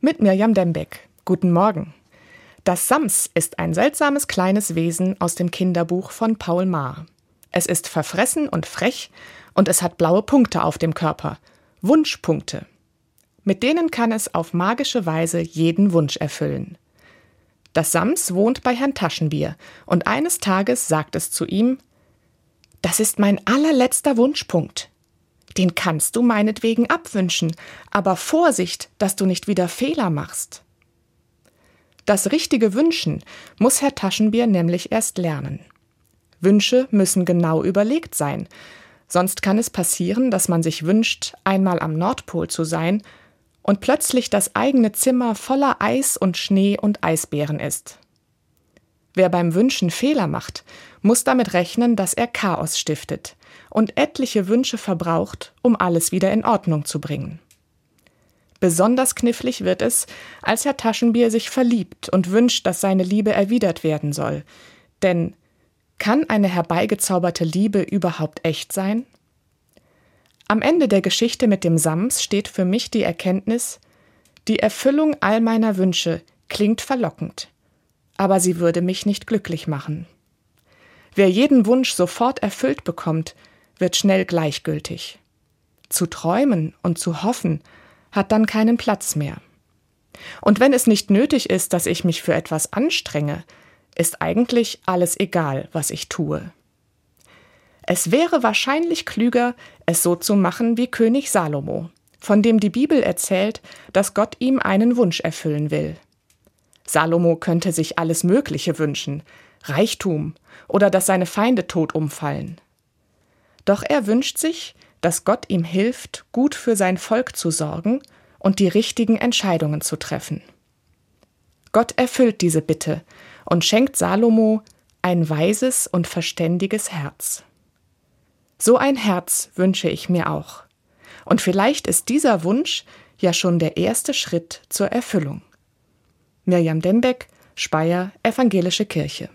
Mit Mirjam Dembeck. Guten Morgen. Das Sams ist ein seltsames kleines Wesen aus dem Kinderbuch von Paul Maar. Es ist verfressen und frech und es hat blaue Punkte auf dem Körper. Wunschpunkte. Mit denen kann es auf magische Weise jeden Wunsch erfüllen. Das Sams wohnt bei Herrn Taschenbier und eines Tages sagt es zu ihm: Das ist mein allerletzter Wunschpunkt. Den kannst du meinetwegen abwünschen, aber Vorsicht, dass du nicht wieder Fehler machst. Das richtige Wünschen muss Herr Taschenbier nämlich erst lernen. Wünsche müssen genau überlegt sein, sonst kann es passieren, dass man sich wünscht, einmal am Nordpol zu sein und plötzlich das eigene Zimmer voller Eis und Schnee und Eisbären ist. Wer beim Wünschen Fehler macht, muss damit rechnen, dass er Chaos stiftet und etliche Wünsche verbraucht, um alles wieder in Ordnung zu bringen. Besonders knifflig wird es, als Herr Taschenbier sich verliebt und wünscht, dass seine Liebe erwidert werden soll. Denn kann eine herbeigezauberte Liebe überhaupt echt sein? Am Ende der Geschichte mit dem Sams steht für mich die Erkenntnis, die Erfüllung all meiner Wünsche klingt verlockend aber sie würde mich nicht glücklich machen. Wer jeden Wunsch sofort erfüllt bekommt, wird schnell gleichgültig. Zu träumen und zu hoffen hat dann keinen Platz mehr. Und wenn es nicht nötig ist, dass ich mich für etwas anstrenge, ist eigentlich alles egal, was ich tue. Es wäre wahrscheinlich klüger, es so zu machen wie König Salomo, von dem die Bibel erzählt, dass Gott ihm einen Wunsch erfüllen will. Salomo könnte sich alles Mögliche wünschen, Reichtum oder dass seine Feinde tot umfallen. Doch er wünscht sich, dass Gott ihm hilft, gut für sein Volk zu sorgen und die richtigen Entscheidungen zu treffen. Gott erfüllt diese Bitte und schenkt Salomo ein weises und verständiges Herz. So ein Herz wünsche ich mir auch. Und vielleicht ist dieser Wunsch ja schon der erste Schritt zur Erfüllung. Mirjam Dembeck, Speyer, Evangelische Kirche.